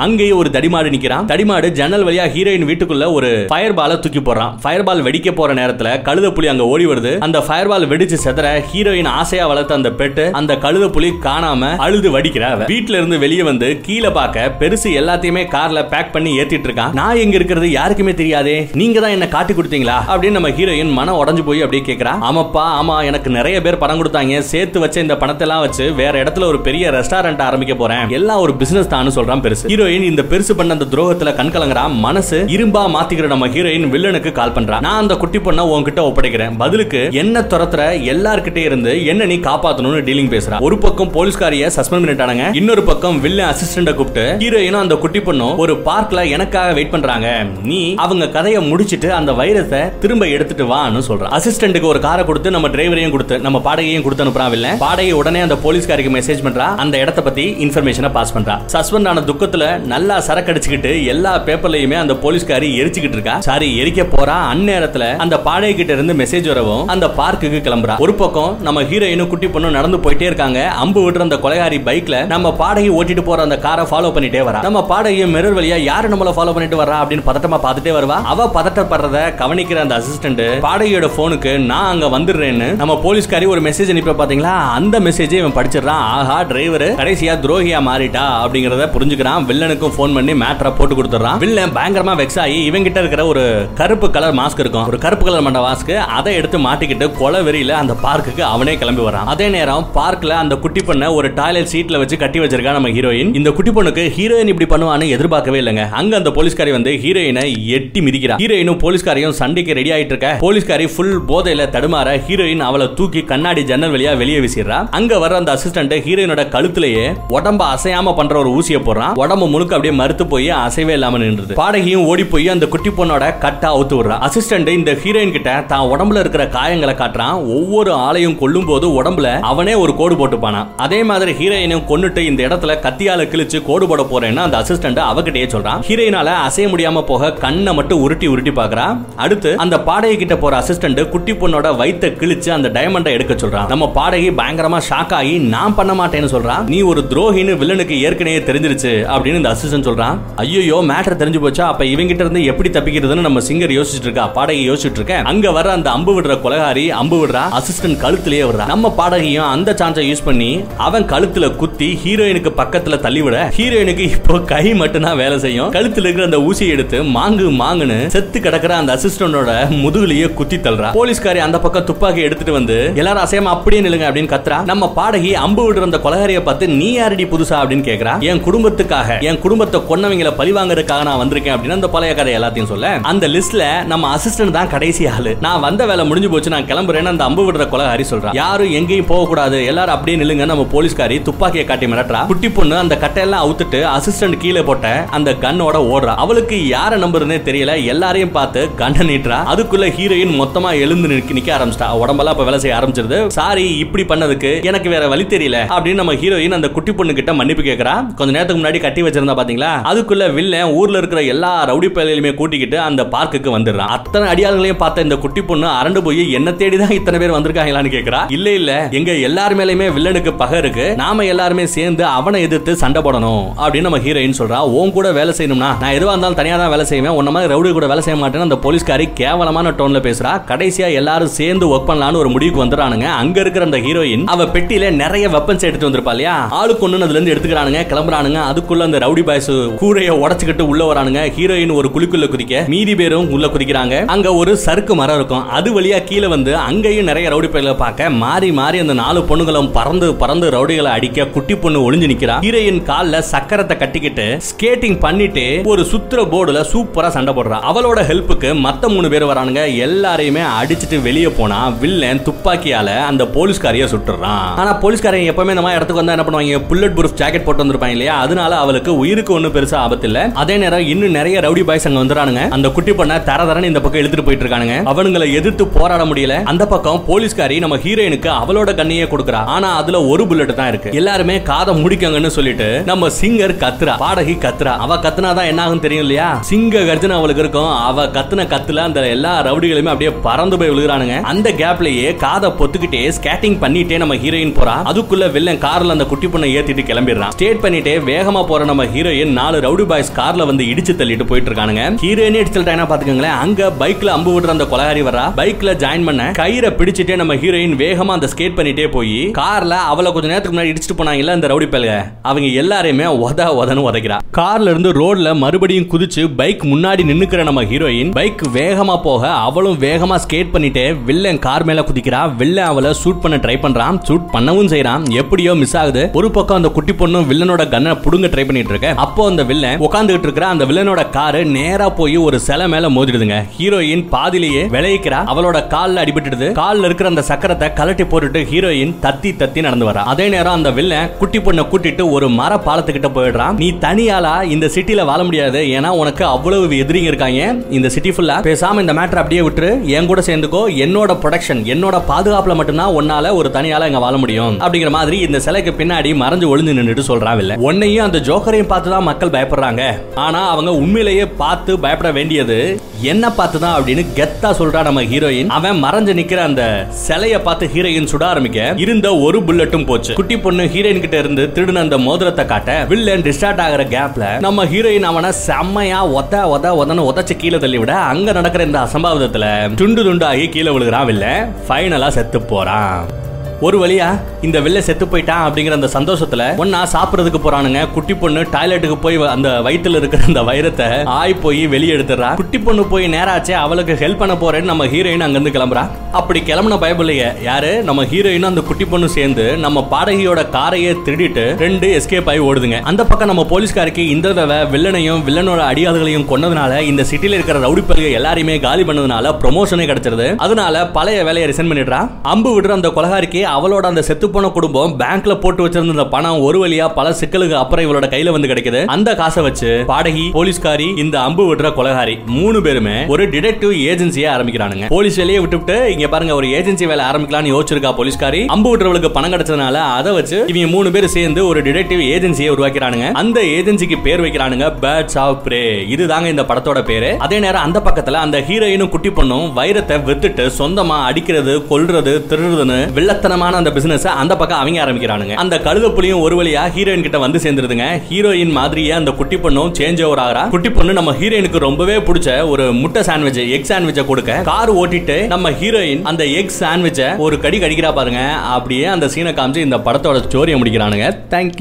அங்கேயே ஒரு தடிமாடு நிக்கிறான். தடிமாடு ஜன்னல் வழியா ஹீரோயின் வீட்டுக்குள்ள ஒரு ஃபயர் பால தூக்கி போறான் ஃபயர் பால் வெடிக்க போற நேரத்துல கழுத புலி அங்க ஓடி வருது. அந்த ஃபயர் பால் வெடிச்சு செதற ஹீரோயின் ஆசையா வளர்த்த அந்த பெட்டு அந்த கழுத புலி காணாம அழுது வடிக்கிற வீட்டுல இருந்து வெளியே வந்து கீழே பார்க்க பெருசு எல்லாத்தையுமே கார்ல பேக் பண்ணி ஏத்திட்டு இருக்கான். நான் எங்க இருக்கிறது யாருக்குமே தெரியாதே. நீங்க தான் என்ன காட்டி கொடுத்தீங்களா? அப்படின்னு நம்ம ஹீரோயின் மனம் உடஞ்சு போய் அப்படியே கேக்குறா. ஆமாப்பா ஆமா எனக்கு நிறைய பேர் பணம் கொடுத்தாங்க. சேர்த்து வச்ச இந்த பணத்தை எல்லாம் வச்சு வேற இடத்துல ஒரு பெரிய ரெஸ்டாரண்ட் ஆரம்பிக்க போறேன். எல்லாம் ஒரு பிசினஸ் தான் சொல்ற பண்றான் பெருசு. ஹீரோயின் இந்த பெருசு பண்ண அந்த துரோகத்துல கண் கலங்குறா மனசு இரும்பா மாத்திக்கிற நம்ம ஹீரோயின் வில்லனுக்கு கால் பண்றான் நான் அந்த குட்டி பொண்ணை உன்கிட்ட ஒப்படைக்கிறேன். பதிலுக்கு என்ன துரத்துற? எல்லார்கிட்ட இருந்து என்ன நீ காப்பாத்தணும்னு டீலிங் பேசுறா. ஒரு பக்கம் போலீஸ்காரிய சஸ்பெண்ட் பண்ணிட்டானுங்க. இன்னொரு பக்கம் வில்லன் அசிஸ்டண்ட கூப்பிட்டு ஹீரோயினும் அந்த குட்டி பொண்ணும் ஒரு பார்க்ல எனக்காக வெயிட் பண்றாங்க. நீ அவங்க கதையை முடிச்சிட்டு அந்த வைரத்தை திரும்ப எடுத்துட்டு வான்னு சொல்றான் அசிஸ்டன்ட்டுக்கு ஒரு காரை கொடுத்து நம்ம டிரைவரையும் கொடுத்து நம்ம பாடகையும் கொடுத்து அனுப்புறான் வில்லன் பாடகை உடனே அந்த போலீஸ்காரிக்கு மெசேஜ் பண்றா. அந்த இடத்த பத்தி இன்ஃபர்மேஷனை பாஸ் பண்றா. சஸ்பெண்ட் ஆன துக்கத்துல நல்லா சரக்கடிச்சுக்கிட்டு எல்லா பேப்பர்லயுமே அந்த போலீஸ்காரி எரிச்சுக்கிட்டு இருக்கா? சாரி எரிக்க போறா? அந்நேரத்துல அந்த பாடகை கிட்ட இருந்து மெசேஜ் வரவும் அந்த பார்க்குக்கு கிளம்புறா. ஒரு பக்கம் நம்ம ஹீரோயினும் குட்டி பொண்ணும் நடந்து போயிட்டே இருக்காங்க. அம்பு விடுற அந்த கொலைகாரி பைக்ல நம்ம பாடகை ஓட்டிட்டு போற அந்த காரை ஃபாலோ பண்ணிட்டே வரா. நம்ம பாடகியும் மிரர் வழியா யாரு நம்மள ஃபாலோ பண்ணிட்டு வரா அப்படின்னு பதட்டமா பார்த்துட்டே வருவா. அவ பதட்டப்படுறத கவனிக்கிற அந்த அசிஸ்டன்ட் பாடகையோட போனுக்கு நான் அங்க வந்துடுறேன்னு நம்ம போலீஸ்காரி ஒரு மெசேஜ் அனுப்ப பாத்தீங்களா? அந்த மெசேஜை இவன் படிச்சிடறான். ஆஹா டிரைவர் கடைசியா துரோகியா மாறிட்டா அப்படிங்கறத புரிஞ்சுக்கிறான். வில்லனுக்கும் ஃபோன் பண்ணி மேட்டரை போட்டு கொடுத்துறான் வில்லன் பயங்கரமா வெக்ஸ் ஆகி இவங்க கிட்ட இருக்கிற ஒரு கருப்பு கலர் மாஸ்க் இருக்கும். ஒரு கருப்பு கலர் மண்ட மாஸ்க் அதை எடுத்து மாட்டிக்கிட்டு கொலை வெறியில அந்த பார்க்குக்கு அவனே கிளம்பி வரான். அதே நேரம் பார்க்ல அந்த குட்டி பொண்ணை ஒரு டாய்லெட் சீட்ல வச்சு கட்டி வச்சிருக்கா நம்ம ஹீரோயின் இந்த குட்டி பொண்ணுக்கு ஹீரோயின் இப்படி பண்ணுவான்னு எதிர்பார்க்கவே இல்லைங்க. அங்க அந்த போலீஸ்காரி வந்து ஹீரோயினை எட்டி மிதிக்கிறா. ஹீரோயினும் போலீஸ்காரியும் சண்டைக்கு ரெடி ஆயிட்டு இருக்க. போலீஸ்காரி ஃபுல் போதையில தடுமாற ஹீரோயின் அவளை தூக்கி கண்ணாடி ஜன்னல் வழியா வெளியே வீசிடுறா. அங்க வர அந்த அசிஸ்டன்ட் ஹீரோயினோட கழுத்திலேயே உடம்ப அசையாம பண்ற ஒரு ஊசியை போடுறான் உடம்பு முழுக்க அப்படியே மறுத்து போய் அசைவே இல்லாம நின்றுது. பாடகியும் ஓடி போய் அந்த குட்டி பொண்ணோட கட்டா அவுத்து விடுறா. அசிஸ்டன்ட் இந்த ஹீரோயின் கிட்ட தான் உடம்புல இருக்கிற காயங்களை காட்டுறான். ஒவ்வொரு ஆளையும் கொல்லும் போது உடம்புல அவனே ஒரு கோடு போட்டுப்பானா அதே மாதிரி ஹீரோயினையும் கொண்டுட்டு இந்த இடத்துல கத்தியால கிழிச்சு கோடு போட போறேன்னு அந்த அசிஸ்டன்ட் அவகிட்டயே சொல்றான். ஹீரோயினால அசைய முடியாம போக கண்ணை மட்டும் உருட்டி உருட்டி பாக்குறா அடுத்து அந்த பாடகி கிட்ட போற அசிஸ்டன்ட் குட்டி பொண்ணோட வைத்த கிழிச்சு அந்த டைமண்டை எடுக்க சொல்றான். நம்ம பாடகி பயங்கரமா ஷாக் ஆகி நான் பண்ண மாட்டேன்னு சொல்றான். நீ ஒரு துரோகின்னு வில்லனுக்கு ஏற்கனவே தெரிஞ்சிருச்சு. அப்படின்னு இந்த அசிஸ்டன்ட் சொல்றான். ஐயோ மேட்டர் தெரிஞ்சு போச்சா? அப்ப இவங்கிட்ட இருந்து எப்படி தப்பிக்கிறதுன்னு நம்ம சிங்கர் யோசிச்சுட்டு இருக்கா? பாடகி யோசிச்சுட்டு இருக்கேன். அங்க வர அந்த அம்பு விடுற கொலகாரி அம்பு விடுறா அசிஸ்டன்ட் கழுத்திலேயே விடுறா. நம்ம பாடகியும் அந்த சான்ஸை யூஸ் பண்ணி அவன் கழுத்துல குத்தி ஹீரோயினுக்கு பக்கத்துல தள்ளி விட ஹீரோயினுக்கு இப்போ கை மட்டும்தான் வேலை செய்யும். கழுத்துல இருக்கிற அந்த ஊசியை எடுத்து மாங்கு மாங்குன்னு செத்து கிடக்குற அந்த அசிஸ்டன்டோட முதுகுலயே குத்தி தள்ளுறா. போலீஸ்காரி அந்த பக்கம் துப்பாக்கி எடுத்துட்டு வந்து எல்லாரும் அசையாம அப்படியே நிலுங்க அப்படின்னு கத்துறா. நம்ம பாடகி அம்பு விடுற அந்த கொலகாரியை பார்த்து நீ யாரடி புதுசா? அப்படின்னு கேக்குறா. என் குடும்ப குடும்பத்துக்காக என் குடும்பத்தை கொன்னவங்களை பழி வாங்குறதுக்காக நான் வந்திருக்கேன் அப்படின்னு அந்த பழைய கதை எல்லாத்தையும் சொல்ல. அந்த லிஸ்ட்ல நம்ம அசிஸ்டன்ட் தான் கடைசி ஆளு. நான் வந்த வேலை முடிஞ்சு போச்சு நான் கிளம்புறேன்னு அந்த அம்பு விடுற கொலை ஹரி சொல்றான். யாரும் எங்கேயும் போக கூடாது எல்லாரும் அப்படியே நில்லுங்க நம்ம போலீஸ்காரி துப்பாக்கியை காட்டி மிரட்டுறா. குட்டி பொண்ணு அந்த கட்டையெல்லாம் அவுத்துட்டு அசிஸ்டன்ட் கீழே போட்ட அந்த கன்னோட ஓடுறா. அவளுக்கு யார நம்புறதுனே தெரியல எல்லாரையும் பார்த்து கண்ணை நீட்டுறா. அதுக்குள்ள ஹீரோயின் மொத்தமா எழுந்து நிக்க நிக்க ஆரம்பிச்சிட்டா. உடம்பெல்லாம் இப்ப வேலை செய்ய ஆரம்பிச்சிருது. சாரி இப்படி பண்ணதுக்கு எனக்கு வேற வழி தெரியல அப்படின்னு நம்ம ஹீரோயின் அந்த குட்டி பொண்ணு கிட்ட மன்னிப்பு கேட்கறா கொஞ்ச நேரத்துக்கு முன்னாடி கட்டி வச்சிருந்தா பாத்தீங்களா? அதுக்குள்ள வில்லன் ஊர்ல இருக்கிற எல்லா ரவுடி பயலையுமே கூட்டிக்கிட்டு அந்த பார்க்குக்கு வந்துடுறான். அத்தனை அடியாளங்களையும் பார்த்த இந்த குட்டி பொண்ணு அரண்டு போய் என்ன தேடி தான் இத்தனை பேர் வந்திருக்காங்களான்னு கேக்குறா? இல்ல இல்ல. எங்க எல்லார் மேலயுமே வில்லனுக்கு பகை இருக்கு. நாம எல்லாருமே சேர்ந்து அவனை எதிர்த்து சண்டை போடணும். அப்படின்னு நம்ம ஹீரோயின் சொல்றா. உன் கூட வேலை செய்யணும்னா நான் எதுவா இருந்தாலும் தனியா தான் வேலை செய்வேன். உன்ன மாதிரி ரவுடி கூட வேலை செய்ய மாட்டேன்னு அந்த போலீஸ்காரி கேவலமான டோன்ல பேசுறா. கடைசியா எல்லாரும் சேர்ந்து ஒர்க் பண்ணலாம்னு ஒரு முடிவுக்கு வந்துறானுங்க அங்க இருக்கிற அந்த ஹீரோயின் அவ பெட்டியில நிறைய வெப்பன்ஸ் எடுத்து வந்திருப்பா இல்லையா? ஆளுக்கு ஒண்ணு அதுல இருந்து எடுத்துக்கிறானுங்க. கிளம்புறானுங்க. அதுக்குள்ள அந்த ரவுடி பாய்ஸ் கூரைய உடச்சுக்கிட்டு உள்ள வரானுங்க. ஹீரோயின் ஒரு குழிக்குள்ள குதிக்க. மீதி பேரும் உள்ள குதிக்கிறாங்க. அங்க ஒரு சறுக்கு மரம் இருக்கும். அது வழியா கீழே வந்து அங்கேயும் நிறைய ரவுடி பயில பார்க்க மாறி மாறி அந்த நாலு பொண்ணுங்களும் பறந்து பறந்து ரவுடிகளை அடிக்க குட்டி பொண்ணு ஒளிஞ்சு நிக்கிறா. ஹீரோயின் கால்ல சக்கரத்தை கட்டிக்கிட்டு ஸ்கேட்டிங் பண்ணிட்டு ஒரு சுத்துற போர்டுல சூப்பரா சண்டை போடுறா. அவளோட ஹெல்ப்புக்கு மத்த மூணு பேர் வரானுங்க. எல்லாரையுமே அடிச்சிட்டு வெளியே போனா வில்லன் துப்பாக்கியால அந்த போலீஸ்காரிய சுட்டுறான். ஆனா போலீஸ்காரன் எப்பவுமே இந்த மாதிரி இடத்துக்கு வந்தா என்ன பண்ணுவாங்க? புல்லட் ப்ரூஃப் ஜாக்கெட் போட்டு வந்திருப்பாங்க இல்லையா? அதனால அவளுக்கு உயிருக்கு ஒண்ணு பெருசா ஆபத்து இல்ல அதே நேரம் இன்னும் நிறைய ரவுடி பாய்ஸ் அங்க வந்துறானுங்க அந்த குட்டி பொண்ண தர தரன்னு இந்த பக்கம் இழுத்துட்டு போயிட்டு இருக்கானுங்க. அவனுங்களை எதிர்த்து போராட முடியல. அந்த பக்கம் போலீஸ்காரி நம்ம ஹீரோயினுக்கு அவளோட கண்ணையே கொடுக்குறா. ஆனா அதுல ஒரு புல்லட் தான் இருக்கு. எல்லாருமே காதை முடிக்கங்கன்னு சொல்லிட்டு நம்ம சிங்கர் கத்துறா. பாடகி கத்துறா. அவ கத்துனாதான் என்ன ஆகும் தெரியும் இல்லையா? சிங்க கர்ஜனை அவளுக்கு இருக்கும். அவ கத்துன கத்துல அந்த எல்லா ரவுடிகளுமே அப்படியே பறந்து போய் விழுகிறானுங்க. அந்த கேப்லயே காதை பொத்துக்கிட்டே ஸ்கேட்டிங் பண்ணிட்டே நம்ம ஹீரோயின் போறா. அதுக்குள்ள வில்லன் கார்ல அந்த குட்டி பொண்ணை ஏத்திட்டு கிளம்பிடுறான். ஸ்டேட் பண்ணிட்டே வேகமா போற நம்ம ஹீரோயின் நாலு ரவுடி பாய்ஸ் கார்ல வந்து இடிச்சு தள்ளிட்டு போயிட்டு இருக்கானுங்க ஹீரோயினே இடிச்சு தள்ளிட்டாங்கன்னா பாத்துக்கோங்களேன் அங்க பைக்ல அம்பு விடுற அந்த கொலகாரி வரா பைக்ல ஜாயின் பண்ண கயிறை பிடிச்சிட்டே நம்ம ஹீரோயின் வேகமா அந்த ஸ்கேட் பண்ணிட்டே போய் கார்ல அவளை கொஞ்ச நேரத்துக்கு முன்னாடி இடிச்சிட்டு போனாங்கல்ல அந்த ரவுடி பேலுங்க அவங்க எல்லாரையுமே உத உதன்னு உதைக்கிறா. கார்ல இருந்து ரோட்ல மறுபடியும் குதிச்சு பைக் முன்னாடி நின்னுக்கிற நம்ம ஹீரோயின் பைக் வேகமா போக அவளும் வேகமா ஸ்கேட் பண்ணிட்டு வில்லன் கார் மேல குதிக்கிறா. வில்லன் அவளை ஷூட் பண்ண ட்ரை பண்றான் ஷூட் பண்ணவும் செய்யறான் எப்படியோ மிஸ் ஆகுது. ஒரு பக்கம் அந்த குட்டி பொண்ணும் வில்லனோட கண்ணை புடுங்க ட்ரை பண்ணிட்டு இருக்க அப்போ அந்த வில்லன் உட்காந்துட்டு இருக்கிற அந்த வில்லனோட காரு நேரா போய் ஒரு சிலை மேல மோதிடுதுங்க. ஹீரோயின் பாதிலேயே விளைவிக்கிறா. அவளோட கால்ல அடிபட்டுடுது. கால்ல இருக்கிற அந்த சக்கரத்தை கலட்டி போட்டுட்டு ஹீரோயின் தத்தி தத்தி நடந்து வரா அதே நேரம் அந்த வில்லன் குட்டி பொண்ணை கூட்டிட்டு ஒரு மர பாலத்துக்கிட்ட போயிடுறான். நீ தனியாலா இந்த சிட்டில வாழ முடியாது. ஏன்னா உனக்கு அவ்வளவு எதிரிங்க இருக்காங்க. இந்த சிட்டி ஃபுல்லா பேசாம இந்த மேட்டர் அப்படியே விட்டுரு. என் கூட சேர்ந்துக்கோ. என்னோட ப்ரொடக்ஷன் என்னோட பாதுகாப்புல மட்டும்தான் உன்னால ஒரு தனியால இங்க வாழ முடியும். அப்படிங்கிற மாதிரி இந்த சிலைக்கு பின்னாடி மறைஞ்சு ஒளிஞ்சு நின்னுட்டு சொல்றான் இல்ல உன்னையும் அந்த ஜோக்கரையும் பார்த்து தான் மக்கள் பயப்படுறாங்க. ஆனா அவங்க உண்மையிலேயே பார்த்து பயப்பட வேண்டியது என்ன பார்த்து தான் அப்படின்னு கெத்தா சொல்றா நம்ம ஹீரோயின். அவன் மறைஞ்சு நிக்கிற அந்த சிலைய பார்த்து ஹீரோயின் சுட ஆரம்பிக்க இருந்த ஒரு புல்லட்டும் போச்சு. குட்டி பொண்ணு ஹீரோயின் கிட்ட இருந்து திருடின அந்த மோதிரத்தை காட்ட வில்லன் டிஸ்டார்ட் ஆகிற கேப்ல நம்ம ஹீரோயின் அவனை செம்மையா ஒத ஒத ஒதன்னு உதச்சு கீழே தள்ளி விட அங்க நடக்கிற இந்த அசம்பாவிதத்துல துண்டு துண்டாகி கீழே விழுகிறான் வில்ல ஃபைனலா செத்து போறான். ஒரு வழியா இந்த வெள்ள செத்து போயிட்டான் அப்படிங்கிற அந்த சந்தோஷத்துல ஒன்னா சாப்பிடுறதுக்கு போறானுங்க. குட்டி பொண்ணு டாய்லெட்டுக்கு போய் அந்த வயிற்றுல இருக்கிற அந்த வைரத்தை ஆய் போய் வெளியே எடுத்துறா குட்டி பொண்ணு போய் நேராச்சே அவளுக்கு ஹெல்ப் பண்ண போறேன்னு நம்ம ஹீரோயின் அங்கிருந்து கிளம்புறா. அப்படி கிளம்புன பயபிள்ளைய யாரு? நம்ம ஹீரோயினும் அந்த குட்டி பொண்ணு சேர்ந்து நம்ம பாடகியோட காரையே திருடிட்டு ரெண்டு எஸ்கேப் ஆகி ஓடுதுங்க. அந்த பக்கம் நம்ம போலீஸ்காருக்கு இந்த தடவை வில்லனையும் வில்லனோட அடியாளர்களையும் கொன்னதுனால இந்த சிட்டில இருக்கிற ரவுடி பல்கை எல்லாரையுமே காலி பண்ணதுனால ப்ரொமோஷனே கிடைச்சிருது. அதனால பழைய வேலையை ரிசைன் பண்ணிடுறா. அம்பு விடுற அந்த கொலகாரிக்கு அவளோட அந்த செத்து போன குடும்பம் பேங்க்ல போட்டு வச்சிருந்த அந்த பணம் ஒரு வழியா பல சிக்கலுக்கு அப்புறம் இவளோட கையில வந்து கிடைக்குது. அந்த காசை வச்சு பாடகி போலீஸ்காரி இந்த அம்பு விடுற கொலகாரி மூணு பேருமே ஒரு டிடெக்டிவ் ஏஜென்சியை ஆரம்பிக்கிறானுங்க. போலீஸ் வேலையை விட்டுவிட்டு இங்க பாருங்க ஒரு ஏஜென்சி வேலை ஆரம்பிக்கலாம்னு யோசிச்சிருக்கா போலீஸ்காரி. அம்பு விடுறவளுக்கு பணம் கிடைச்சதுனால அதை வச்சு இவங்க மூணு பேர் சேர்ந்து ஒரு டிடெக்டிவ் ஏஜென்சியை உருவாக்கிறானுங்க. அந்த ஏஜென்சிக்கு பேர் வைக்கிறானுங்க பேட்ஸ் ஆஃப் பிரே இதுதாங்க இந்த படத்தோட பேரு. அதே நேரம் அந்த பக்கத்துல அந்த ஹீரோயினும் குட்டி பொண்ணும் வைரத்தை வித்துட்டு சொந்தமா அடிக்கிறது கொல்றது திருடுறதுன்னு வில்லத்தனமா கீழ்த்தனமான அந்த பிசினஸ் அந்த பக்கம் அவங்க ஆரம்பிக்கிறானுங்க. அந்த கழுத புலியும் ஒரு வழியா ஹீரோயின் கிட்ட வந்து சேர்ந்துருதுங்க. ஹீரோயின் மாதிரியே அந்த குட்டி பொண்ணும் சேஞ்ச் ஓவர் ஆகிறா. குட்டி பொண்ணு நம்ம ஹீரோயினுக்கு ரொம்பவே பிடிச்ச ஒரு முட்டை சாண்ட்விச் எக் சாண்ட்விச்சை கொடுக்க கார் ஓட்டிட்டு நம்ம ஹீரோயின் அந்த எக் சாண்ட்விச்சை ஒரு கடி கடிக்கிறா பாருங்க. அப்படியே அந்த சீனை காமிச்சு இந்த படத்தோட ஸ்டோரியை முடிக்கிறானுங்க. தேங்க்யூ